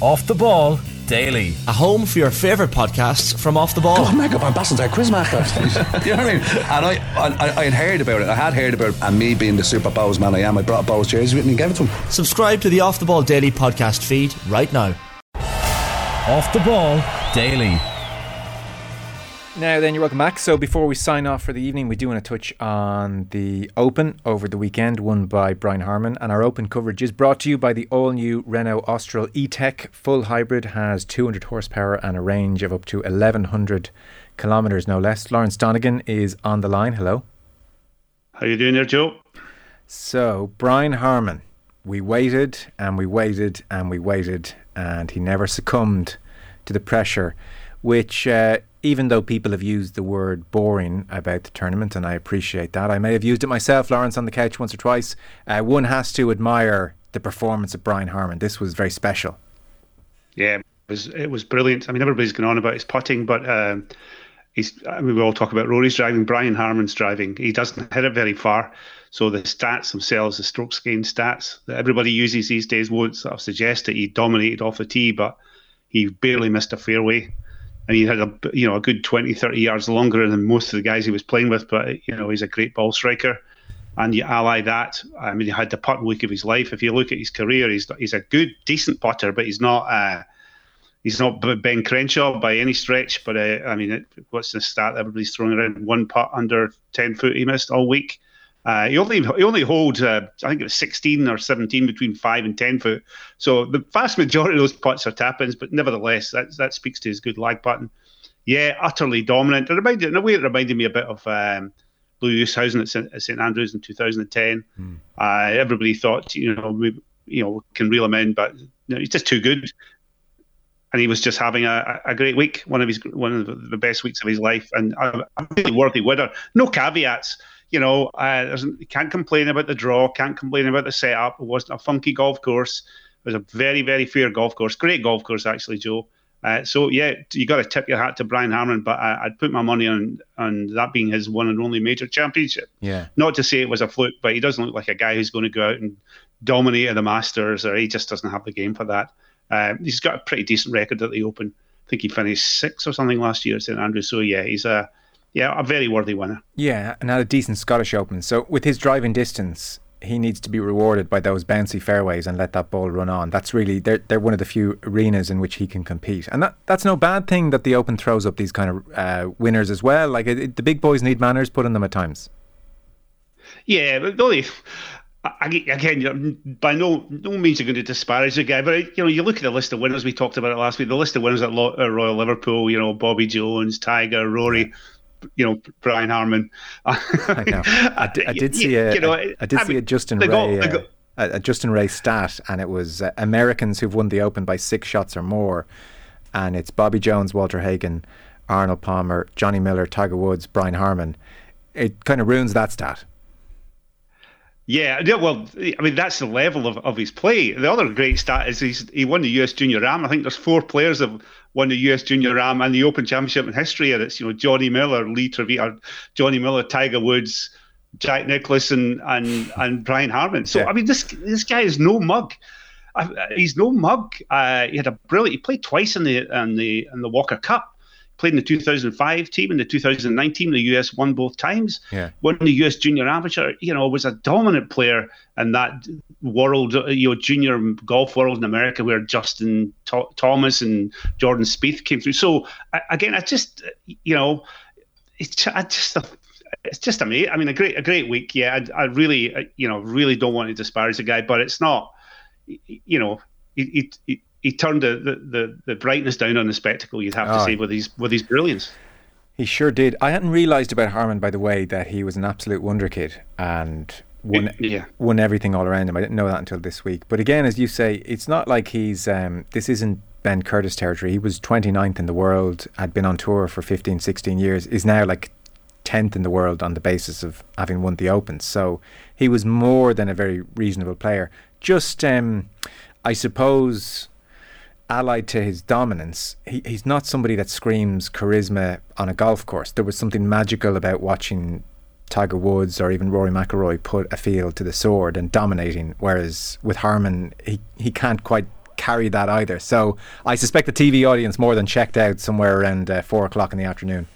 Off the Ball Daily. A home for your favourite podcasts from Off the Ball. God, Mega Van Bassen's our quizmaster. you know what I mean? And I, I, I had heard about it. I had heard about it. And me being the super Bohs man I am, I brought a Bohs jersey with me and gave it to him. Subscribe to the Off the Ball Daily podcast feed right now. Off the Ball Daily. Now, then, you're welcome back. So, before we sign off for the evening, we do want to touch on the Open over the weekend, won by Brian Harman. And our Open coverage is brought to you by the all new Renault Austral E Tech. Full hybrid has 200 horsepower and a range of up to 1100 kilometres, no less. Lawrence Donegan is on the line. Hello. How you doing there, Joe? So, Brian Harman, we waited and we waited and we waited, and he never succumbed to the pressure, which. Uh, even though people have used the word boring about the tournament, and I appreciate that, I may have used it myself, Lawrence, on the couch once or twice. Uh, one has to admire the performance of Brian Harman. This was very special. Yeah, it was it was brilliant. I mean, everybody's going on about his putting, but um, he's. I mean, we all talk about Rory's driving. Brian Harman's driving. He doesn't hit it very far. So the stats themselves, the strokes gained stats that everybody uses these days, won't sort of suggest that he dominated off the tee, but he barely missed a fairway and he had a you know a good 20, 30 yards longer than most of the guys he was playing with. But you know he's a great ball striker, and you ally that. I mean, he had the putt week of his life. If you look at his career, he's he's a good, decent putter, but he's not. Uh, he's not Ben Crenshaw by any stretch. But uh, I mean, it, what's the stat everybody's throwing around? One putt under ten foot he missed all week. Uh, he only he only holds uh, I think it was 16 or 17 between five and 10 foot. So the vast majority of those putts are tap ins, but nevertheless that that speaks to his good lag pattern. Yeah, utterly dominant. It reminded in a way it reminded me a bit of um, Louis Oosthuizen at St, at St Andrews in 2010. Mm. Uh, everybody thought you know we you know can reel him in, but you know, he's just too good. And he was just having a, a great week, one of his one of the best weeks of his life, and a, a really worthy winner. No caveats you know, uh, can't complain about the draw, can't complain about the setup. It wasn't a funky golf course. It was a very, very fair golf course. Great golf course, actually, Joe. Uh, so yeah, you got to tip your hat to Brian Harman, but I, would put my money on on that being his one and only major championship. Yeah. Not to say it was a fluke, but he doesn't look like a guy who's going to go out and dominate at the Masters, or he just doesn't have the game for that. Uh, he's got a pretty decent record at the Open. I think he finished sixth or something last year at St Andrews. So yeah, he's a yeah, a very worthy winner. Yeah, and had a decent Scottish Open. So with his driving distance, he needs to be rewarded by those bouncy fairways and let that ball run on. That's really they're they're one of the few arenas in which he can compete, and that that's no bad thing that the Open throws up these kind of uh, winners as well. Like it, the big boys need manners put on them at times. Yeah, but only. Again, by no no means are going to disparage the guy, but you know, you look at the list of winners we talked about it last week. The list of winners at Royal Liverpool, you know, Bobby Jones, Tiger, Rory you know Brian Harman. I, know. I, did, I did see a, you know, I did I see mean, a Justin Ray. uh, a Justin Ray stat, and it was uh, Americans who've won the Open by six shots or more, and it's Bobby Jones, Walter Hagen, Arnold Palmer, Johnny Miller, Tiger Woods, Brian Harman. It kind of ruins that stat. Yeah, yeah, well, I mean that's the level of, of his play. The other great stat is he's he won the US Junior Am. I think there's four players have won the US Junior Am and the Open Championship in history, and it's you know Johnny Miller, Lee Trevino, Johnny Miller, Tiger Woods, Jack Nicklaus, and and, and Brian Harman. So yeah. I mean this this guy is no mug. he's no mug. Uh, he had a brilliant. He played twice in the in the in the Walker Cup played in the 2005 team and the 2019 the US won both times. Yeah. won the US junior amateur you know was a dominant player in that world you know junior golf world in America where Justin Th- Thomas and Jordan Spieth came through. So again I just you know it's I just it's just amazing I mean a great a great week. Yeah I, I really you know really don't want to disparage the guy but it's not you know it, it, he turned the, the, the, brightness down on the spectacle. You'd have to oh. say with his with his brilliance. He sure did. I hadn't realised about Harman, by the way, that he was an absolute wonder kid and won yeah. won everything all around him. I didn't know that until this week. But again, as you say, it's not like he's um, this isn't Ben Curtis territory. He was 29th in the world, had been on tour for 15, 16 years, is now like 10th in the world on the basis of having won the Open. So he was more than a very reasonable player. Just, um, I suppose allied to his dominance, he, he's not somebody that screams charisma on a golf course. There was something magical about watching Tiger Woods or even Rory McIlroy put a field to the sword and dominating, whereas with Harman, he, he can't quite carry that either. So I suspect the TV audience more than checked out somewhere around uh, four o'clock in the afternoon.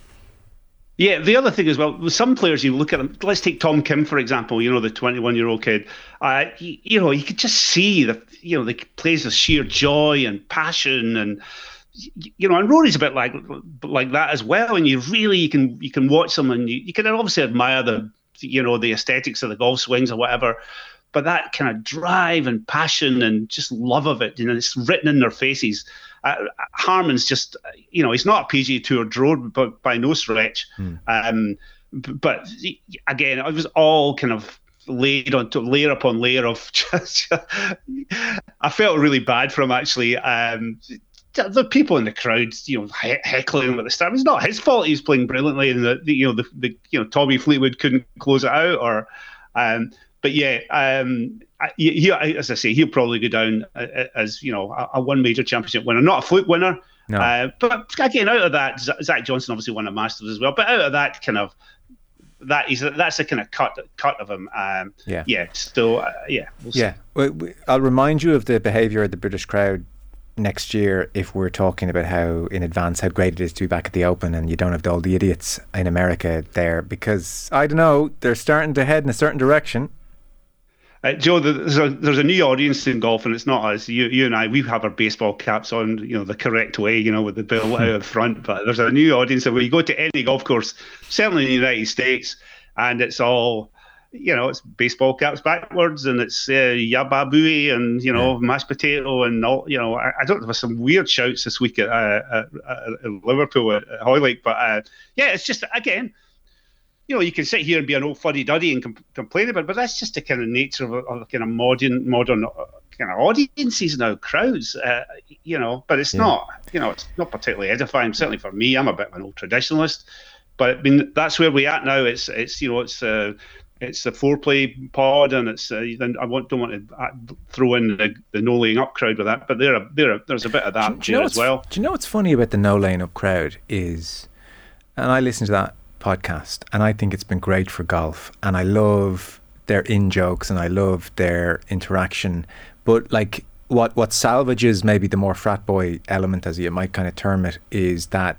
Yeah, the other thing as well, with some players, you look at them. Let's take Tom Kim for example. You know, the 21-year-old kid. Uh, you, you know, you could just see the, you know, the plays with sheer joy and passion, and you know, and Rory's a bit like like that as well. And you really you can you can watch them, and you, you can obviously admire the, you know, the aesthetics of the golf swings or whatever. But that kind of drive and passion and just love of it, you know, it's written in their faces uh, Harman's just, you know, he's not a PGA Tour drone, but by no stretch. Hmm. Um, but again, it was all kind of laid on layer upon layer of just. I felt really bad for him actually. Um, the people in the crowd, you know, heckling him at the start. It's not his fault. He's playing brilliantly, and the, the you know the, the you know Tommy Fleetwood couldn't close it out, or um, but yeah, um, he, as I say, he'll probably go down uh, uh, as you know a, one major championship winner, not a fluke winner. No. Uh, but again, out of that, Zach Johnson obviously won a Masters as well. But out of that kind of that is that's a kind of cut cut of him. Um, yeah, yeah. So uh, yeah, we'll yeah. I'll remind you of the behaviour of the British crowd next year if we're talking about how in advance how great it is to be back at the Open and you don't have all the idiots in America there because I don't know they're starting to head in a certain direction uh, Joe, there's a there's a new audience in golf, and it's not us. You you and I, we have our baseball caps on, you know, the correct way, you know, with the bill out of front. But there's a new audience that when you go to any golf course, certainly in the United States, and it's all, you know, it's baseball caps backwards, and it's uh, and you know, yeah. mashed potato, and all. You know, I, I don't know some weird shouts this week at, uh, at, at Liverpool at, at Hoylake, but uh, yeah, it's just again you know, you can sit here and be an old fuddy duddy and com- complain about, it, but that's just the kind of nature of, of kind of modern modern uh, kind of audiences now, crowds. Uh, you know, but it's yeah. not, you know, it's not particularly edifying. Certainly for me, I'm a bit of an old traditionalist, but I mean that's where we're at now. It's it's you know it's. Uh, it's the Fore Play pod, and it's. Uh, then I want, don't want to throw in the, the no laying up crowd with that, but there, there, there's a bit of that do, do you know as well. Do you know what's funny about the no laying up crowd is, and I listen to that podcast, and I think it's been great for golf. And I love their in jokes, and I love their interaction. But like, what what salvages maybe the more frat boy element, as you might kind of term it, is that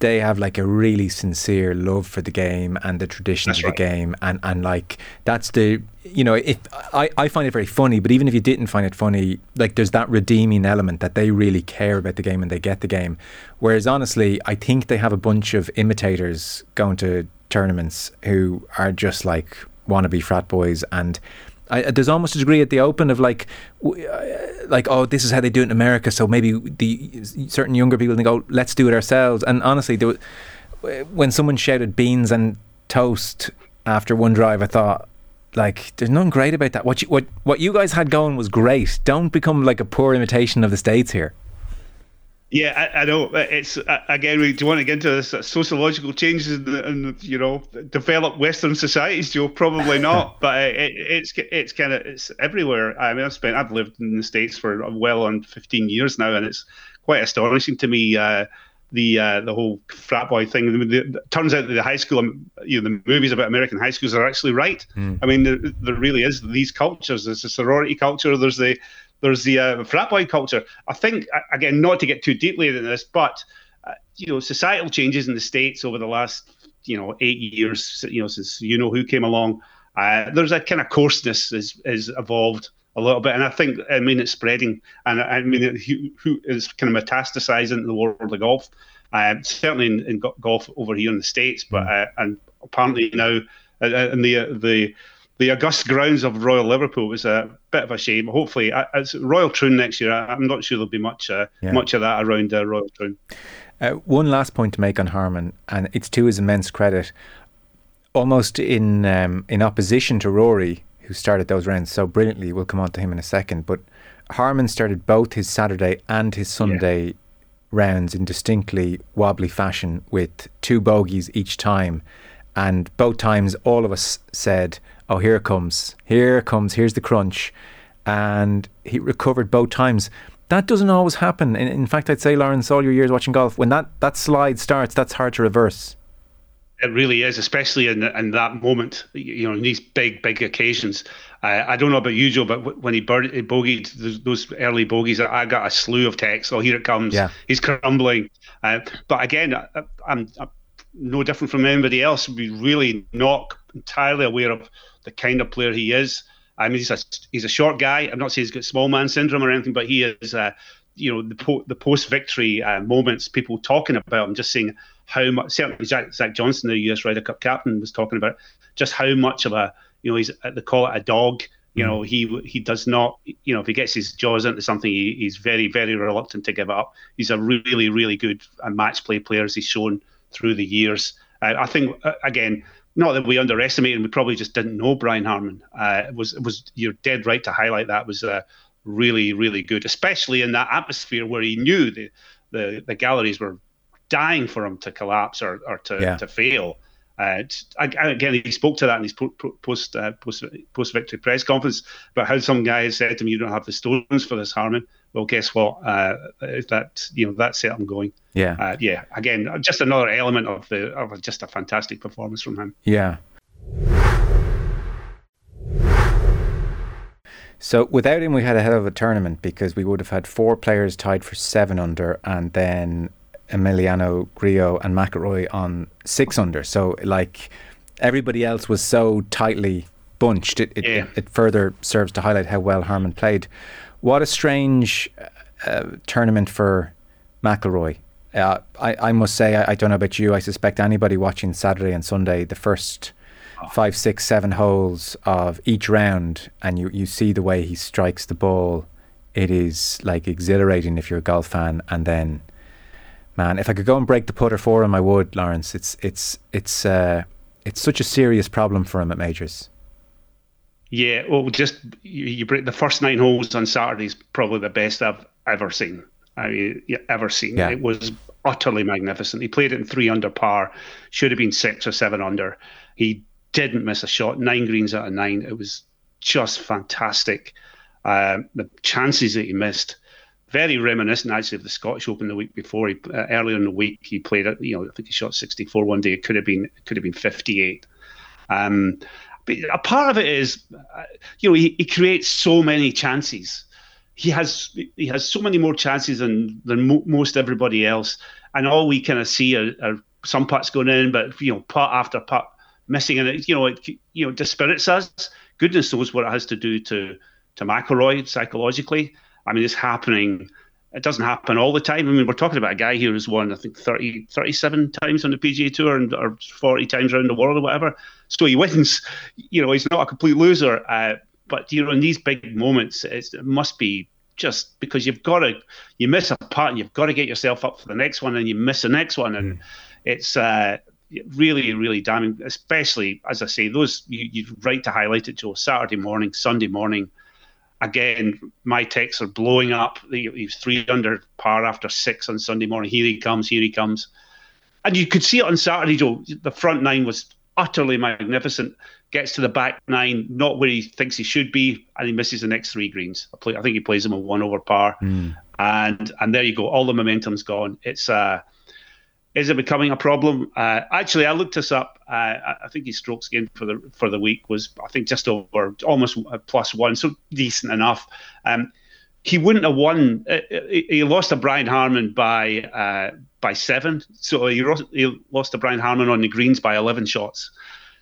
they have like a really sincere love for the game and the traditions that's of the game and and like that's the you know if I, I find it very funny but even if you didn't find it funny like there's that redeeming element that they really care about the game and they get the game. Whereas honestly I think they have a bunch of imitators going to tournaments who are just like wannabe frat boys and I, there's almost a degree at the open of like, uh, like oh, this is how they do it in America. So maybe the certain younger people think, oh, let's do it ourselves. And honestly, there, when someone shouted beans and toast after one drive, I thought, like, there's nothing great about that. What you, what what you guys had going was great. Don't become like a poor imitation of the states here. Yeah, I, I, know. It's again. Do you want to get into this, uh, sociological changes in, you know developed Western societies? Joe, probably not. but it, it's it's kind of it's everywhere. I mean, I've spent I've lived in the states for well on fifteen years now, and it's quite astonishing to me. Uh, the uh, the whole frat boy thing. The, turns out that the high school, um, you know, the movies about American high schools are actually right. Mm. I mean, there, there, really is these cultures. There's a sorority culture. There's the there's the uh, frat boy culture. I think again, not to get too deeply into this, but uh, you know, societal changes in the states over the last you know eight years, you know, since you know who came along. Uh, there's a kind of coarseness is is evolved a little bit, and I think I mean it's spreading, and I mean it, who, who is kind of metastasizing into the world of golf. Uh, certainly in, in, golf over here in the states, but mm. uh, and apparently now uh, in the the the august grounds of Royal Liverpool was a bit of a shame. Hopefully, it's Royal Troon next year, I'm not sure there'll be much uh, yeah. much of that around uh, Royal Troon. Uh, one last point to make on Harman, and it's to his immense credit, almost in um, in opposition to Rory, who started those rounds so brilliantly. We'll come on to him in a second, but Harman started both his Saturday and his Sunday yeah. rounds in distinctly wobbly fashion with two bogeys each time. And both times, all of us said, oh, here it comes, here it comes, here's the crunch. And he recovered both times. That doesn't always happen. In, in fact, I'd say, Lawrence, all your years watching golf, when that, that slide starts, that's hard to reverse. It really is, especially in in that moment. You know, in these big, big occasions. Uh, I don't know about you, Joe, but when he, bird, he bogeyed those early bogeys, I got a slew of texts. Oh, here it comes. Yeah. He's crumbling. Uh, but again, I, I'm, I'm, no different from anybody else. We really not entirely aware of the kind of player he is. I mean, he's a he's a short guy. I'm not saying he's got small man syndrome or anything, but he is. Uh, you know, the po- the post victory uh, moments, people talking about him, just seeing how much. Certainly, Zach, Zach Johnson, the US Ryder Cup captain, was talking about just how much of a you know he's they call it a dog. You know, he he does not. You know, if he gets his jaws into something, he, he's very very reluctant to give up. He's a really really good uh, match play player as he's shown through the years. Uh, I think uh, again not that we underestimated, him, we probably just didn't know Brian Harman. Uh, it was it was you're dead right to highlight that was uh, really really good, especially in that atmosphere where he knew the the, the galleries were dying for him to collapse or, or to, yeah. to fail. Uh, again, he spoke to that in his post uh, post post victory press conference about how some guys said to him, "You don't have the stones for this, Harman." Well, guess what? Uh, that you know that I'm going. Yeah, uh, yeah. Again, just another element of the of just a fantastic performance from him. Yeah. So without him, we had a hell of a tournament because we would have had four players tied for seven under, and then Emiliano Grillo and McIlroy on six under. So like everybody else was so tightly bunched. It it, yeah. it, it further serves to highlight how well Harman played. What a strange uh, tournament for McIlroy. Uh, I, I must say, I, I, don't know about you. I suspect anybody watching Saturday and Sunday, the first five, six, seven holes of each round, and you, you see the way he strikes the ball, it is like exhilarating if you're a golf fan. And then man, if I could go and break the putter for him, I would, Lawrence. It's it's it's uh, it's such a serious problem for him at majors. Yeah, well, just you, you break the first nine holes on Saturday is probably the best I've ever seen. I mean, ever seen. Yeah. It was utterly magnificent. He played it in three under par, should have been six or seven under. He didn't miss a shot. Nine greens out of nine. It was just fantastic. Uh, the chances that he missed very reminiscent actually of the Scottish Open the week before. He, uh, earlier in the week, he played it. You know, I think he shot 64 one day. It could have been could have been 58. Um, a part of it is, uh, you know, he, he creates so many chances. He has he has so many more chances than than mo- most everybody else, and all we kind of see are, are, some putts going in, but you know, putt after putt missing, and it you know it you know dispirits us. Goodness knows what it has to do to to McIlroy psychologically. I mean, it's happening. It doesn't happen all the time. I mean, we're talking about a guy here who's won, I think, 30, 37 times on the PGA Tour and or 40 times around the world or whatever. So he wins. You know, he's not a complete loser. Uh, but, you know, in these big moments, it must be just because you've got to, you miss a putt and you've got to get yourself up for the next one and you miss the next one. And mm. it's, uh, really, really damning, especially as I say, those you, you're right to highlight it, Joe. Saturday morning, Sunday morning, again, my texts are blowing up. He's three under par after six on Sunday morning. Here he comes, here he comes. And you could see it on Saturday, Joe. The front nine was utterly magnificent. Gets to the back nine, not where he thinks he should be, and he misses the next three greens. I, play, I think he plays them a one over par, mm. and and there you go. All the momentum's gone. It's uh, is it becoming a problem? Uh, actually, I looked this up. Uh, I think his strokes gained for the for the week was I think just over almost plus one, so decent enough. Um, he wouldn't have won. Uh, uh he lost to Brian Harman by uh, by seven, so he, he lost to Brian Harman on the greens by eleven shots.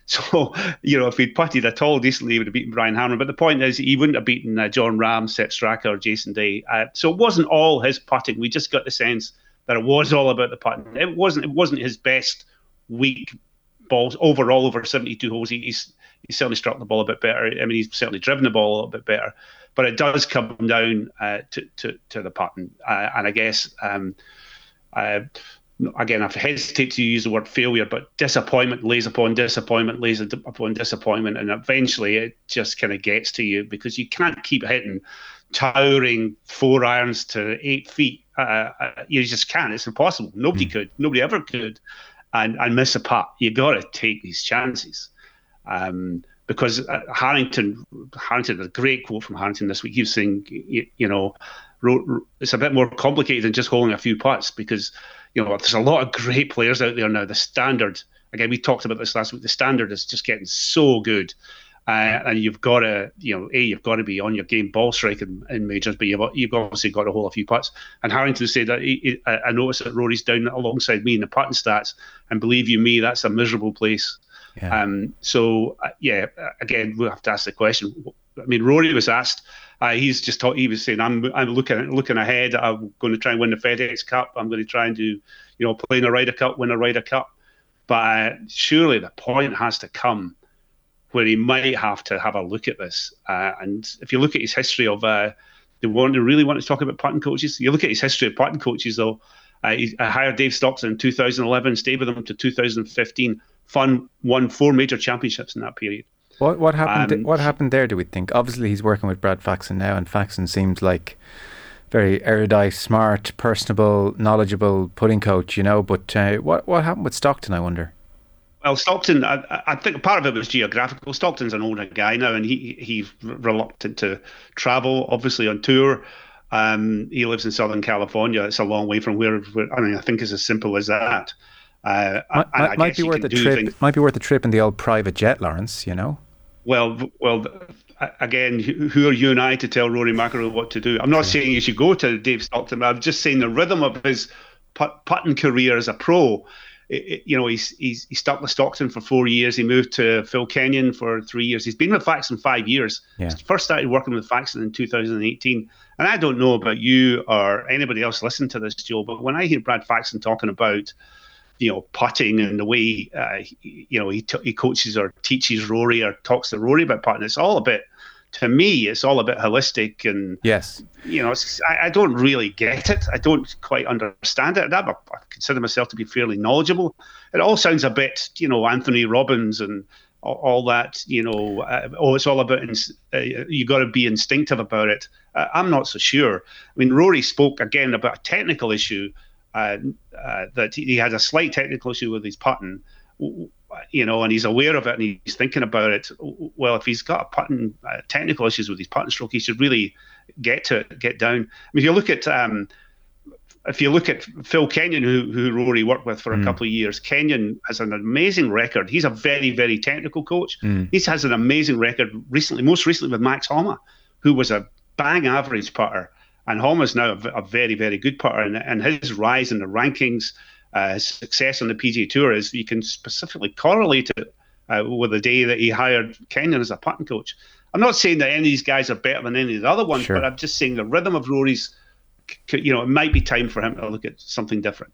So, you know, if he'd putted at all decently, he would have beaten Brian Harman. But the point is, he wouldn't have beaten uh, Jon Rahm, Sepp Straka, or Jason Day. Uh, so it wasn't all his putting. We just got the sense that it was all about the putting. It wasn't. It wasn't his best week balls overall over 72 holes. He, he's he's certainly struck the ball a bit better. I mean, he's certainly driven the ball a little bit better. But it does come down uh, to, to to the putting, uh, and I guess. Um, uh, again, I hesitate to use the word failure, but disappointment lays upon disappointment, lays upon disappointment, and eventually it just kind of gets to you because you can't keep hitting towering four irons to eight feet. Uh, uh, you just can't. It's impossible. Nobody mm. could. Nobody ever could. And and miss a putt. You got to take these chances. Um, because uh, Harrington, Harrington, a great quote from Harrington this week. He was saying, you, you know, wrote, it's a bit more complicated than just holding a few putts because you know there's a lot of great players out there now. The standard, again, we talked about this last week. The standard is just getting so good Uh, and you've got to, you know, a you've got to be on your game ball striking in majors, but you've, you've obviously got to hold a few putts. And Harrington said that he, he, I noticed that Rory's down alongside me in the putting stats, and believe you me, that's a miserable place. Yeah. Um, so uh, yeah, again, we'll have to ask the question. I mean, Rory was asked. Uh, he's just taught, he was saying, "I'm I'm looking looking ahead. I'm going to try and win the FedEx Cup. I'm going to try and do, you know, play in a Ryder Cup, win a Ryder Cup." But uh, surely the point has to come where he might have to have a look at this. Uh, and if you look at his history of, uh, they want to really want to talk about putting coaches. You look at his history of putting coaches, though. Uh, he hired Dave Stockton in 2011, stayed with him to 2015. Fun won four major championships in that period. What what happened? Um, what happened there? Do we think? Obviously, he's working with Brad Faxon now, and Faxon seems like very erudite, smart, personable, knowledgeable putting coach. You know, but uh, what what happened with Stockton? I wonder. Well, Stockton, I, I, think part of it was geographical. Stockton's an older guy now, and he he's reluctant to travel, obviously on tour. Um, he lives in Southern California. It's a long way from where, where I mean, I think it's as simple as that. Uh, might, might be worth a trip. Things. Might be worth a trip in the old private jet, Lawrence. You know. Well, well, again, who are you and I to tell Rory McIlroy what to do? I'm not saying you should go to Dave Stockton. I'm just saying the rhythm of his put, putting career as a pro it, you know, he's, he's he stuck with Stockton for four years. He moved to Phil Kenyon for three years. He's been with Faxon five years. Yeah. First started working with Faxon in 2018. And I don't know about you or anybody else listening to this, Joe, but when I hear Brad Faxon talking about, you know, putting and the way, uh, you know, he, t- he coaches or teaches Rory or talks to Rory about putting, it's all a bit to me, it's all a bit holistic and yes, you know, I, I, don't really get it. I don't quite understand it. I, I consider myself to be fairly knowledgeable. It all sounds a bit, you know, Anthony Robbins and all, all that. You know, uh, oh, it's all about ins- uh, you got to be instinctive about it. Uh, I'm not so sure. I mean, Rory spoke again about a technical issue. Uh, uh, that he had a slight technical issue with his putting you know, and he's aware of it and he's thinking about it. Well, if he's got a putting uh, technical issues with his putting stroke, he should really get to it, get down. I mean, if you look at um, if you look at Phil Kenyon, who, who Rory worked with for a mm. couple of years, Kenyon has an amazing record. He's a very, very technical coach. Mm. He has an amazing record recently, most recently with Max Homa, who was a bang average putter. And Homa's now a, a very, very good putter. And, and his rise in the rankings, uh, his success on the PGA Tour is you can specifically correlate it uh, with the day that he hired Kenyon as a putting coach. I'm not saying that any of these guys are better than any of the other ones, sure. but I'm just saying the rhythm of Rory's, you know, it might be time for him to look at something different.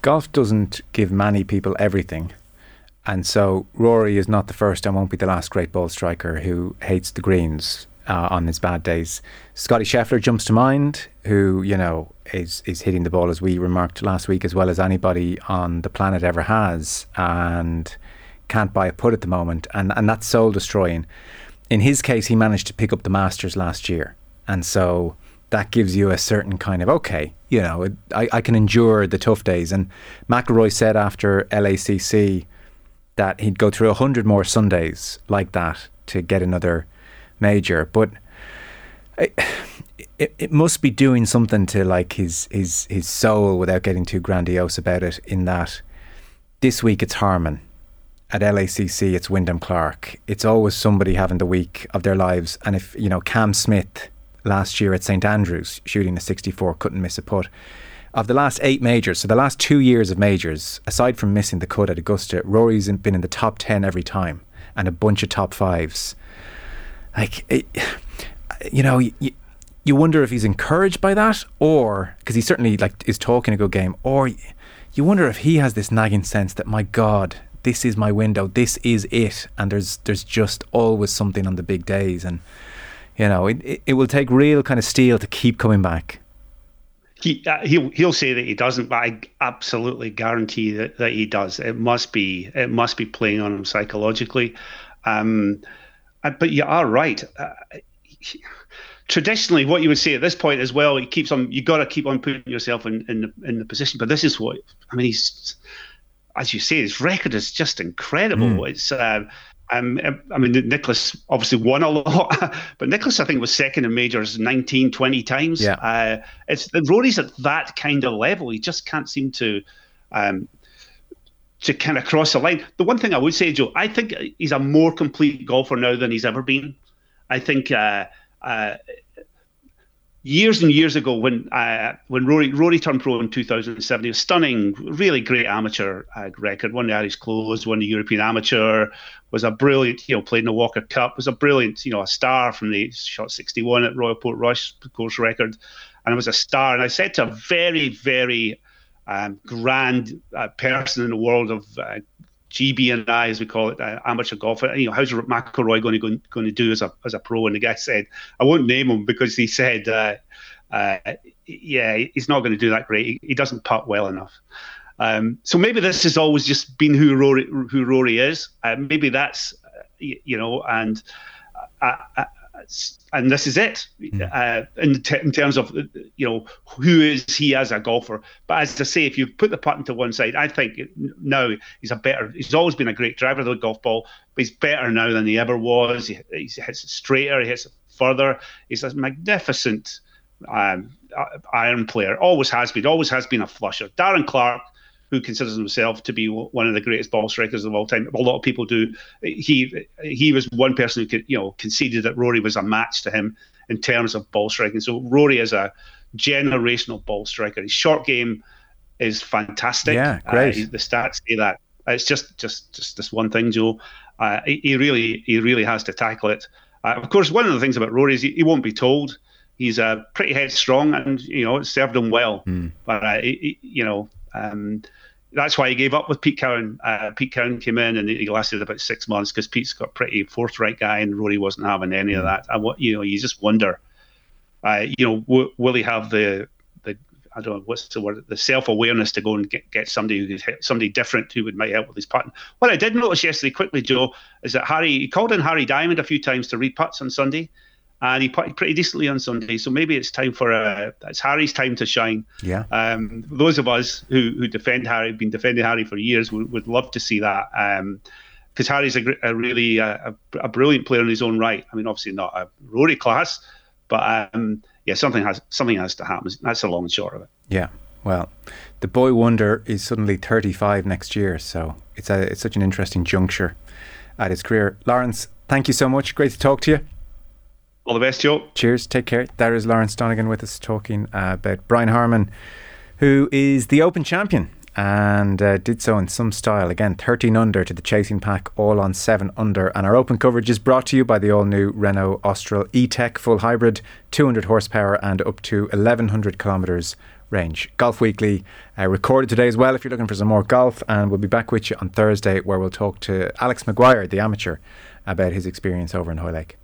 Golf doesn't give many people everything. And so Rory is not the first and won't be the last great ball striker who hates the greens uh, on his bad days. Scotty Scheffler jumps to mind, who you know is is hitting the ball as we remarked last week as well as anybody on the planet ever has, and can't buy a put at the moment, and and that's soul destroying. In his case, he managed to pick up the Masters last year, and so that gives you a certain kind of okay, you know, it, I, I can endure the tough days. And McIlroy said after LACC that he'd go through a hundred more Sundays like that to get another major, but it, it, it must be doing something to like his his his soul without getting too grandiose about it. In that this week it's Harman, at LACC it's Wyndham Clark. It's always somebody having the week of their lives. And if you know Cam Smith last year at St Andrews shooting a 64 couldn't miss a putt. Of the last eight majors, so the last two years of majors, aside from missing the cut at Augusta, Rory's been in the top 10 every time and a bunch of top fives like it, you know you, you wonder if he's encouraged by that or because he certainly like is talking a good game or you wonder if he has this nagging sense that my god this is my window this is it and there's there's just always something on the big days and you know it, it, it will take real kind of steel to keep coming back he uh, he'll he'll say that he doesn't, but I absolutely guarantee that, that he does. It must be it must be playing on him psychologically. Um, but you are right. Uh, traditionally, what you would say at this point as well, he keeps on. You got to keep on putting yourself in in the, in the position. But this is what I mean. He's, as you say, his record is just incredible. Mm. It's. Uh, um, I mean, Nicklaus obviously won a lot, but Nicklaus, I think, was second in majors 19, 20 times. Yeah. Uh, it's the Rory's at that kind of level. He just can't seem to um, to kind of cross the line. The one thing I would say, Joe, I think he's a more complete golfer now than he's ever been. I think uh, uh, years and years ago when uh, when Rory Rory turned pro in 2007, he was stunning, really great amateur uh, record. Won the Irish Close, won the European Amateur, was a brilliant, you know, played in the Walker Cup, was a brilliant, you know, a star from the shot 61 at Royal Port Portrush course record, and it was a star. And I said to a very very um, grand uh, person in the world of uh, GB&I, as we call it, uh, amateur golfer. You know, how's McIlroy going to go, going to do as a as a pro? And the guy said, I won't name him because he said, uh, uh, yeah, he's not going to do that great. He, he doesn't putt well enough. Um, so maybe this has always just been who Rory who Rory is. Uh, maybe that's you know, and and this is it mm. uh, in, t- in terms of you know who is he as a golfer. But as I say, if you put the putt to one side, I think now he's a better. He's always been a great driver of the golf ball, but he's better now than he ever was. He, he hits it straighter, he hits it further. He's a magnificent um, iron player. Always has been. Always has been a flusher. Darren Clarke who considers himself to be one of the greatest ball strikers of all time. A lot of people do. He he was one person who could, you know conceded that Rory was a match to him in terms of ball striking. So Rory is a generational ball striker. His short game is fantastic. Yeah, great. Uh, the stats say that. It's just just just this one thing, Joe. Uh, he, he, really he really has to tackle it. Uh, of course, one of the things about Rory is he, he won't be told. He's uh, pretty headstrong, and you know it served him well. Mm. But uh, he, you know, um, that's why he gave up with Pete Cowan. Uh, Pete Cowan came in and he lasted about six months because Pete's got a pretty forthright guy and Rory wasn't having any of mm. that. And what you know, you just wonder, uh, you know, w- will he have the the I don't know what's the word, the self awareness to go and get, get somebody who could somebody different who would might help with his putting. What I did notice yesterday, quickly, Joe, is that Harry he called in Harry Diamond a few times to read putts on Sunday and he put pretty decently on Sunday. So maybe it's time for a uh, it's Harry's time to shine. Yeah. Um, those of us who who defend Harry, been defending Harry for years, would, would love to see that. Um, because Harry's a, a really a, a, brilliant player in his own right. I mean, obviously not a Rory class, but um, yeah, something has something has to happen. That's the long and short of it. Yeah. Well, the boy wonder is suddenly 35 next year, so it's a it's such an interesting juncture at his career. Lawrence, thank you so much. Great to talk to you. All the best, Joe. Cheers. Take care. There is Lawrence Donegan with us talking uh, about Brian Harman, who is the Open champion and uh, did so in some style. Again, 13 under to the chasing pack, all on 7 under. And our open coverage is brought to you by the all new Renault Austral E Tech full hybrid, 200 horsepower and up to 1100 kilometres range. Golf Weekly uh, recorded today as well if you're looking for some more golf. And we'll be back with you on Thursday where we'll talk to Alex Maguire, the amateur, about his experience over in Hoylake.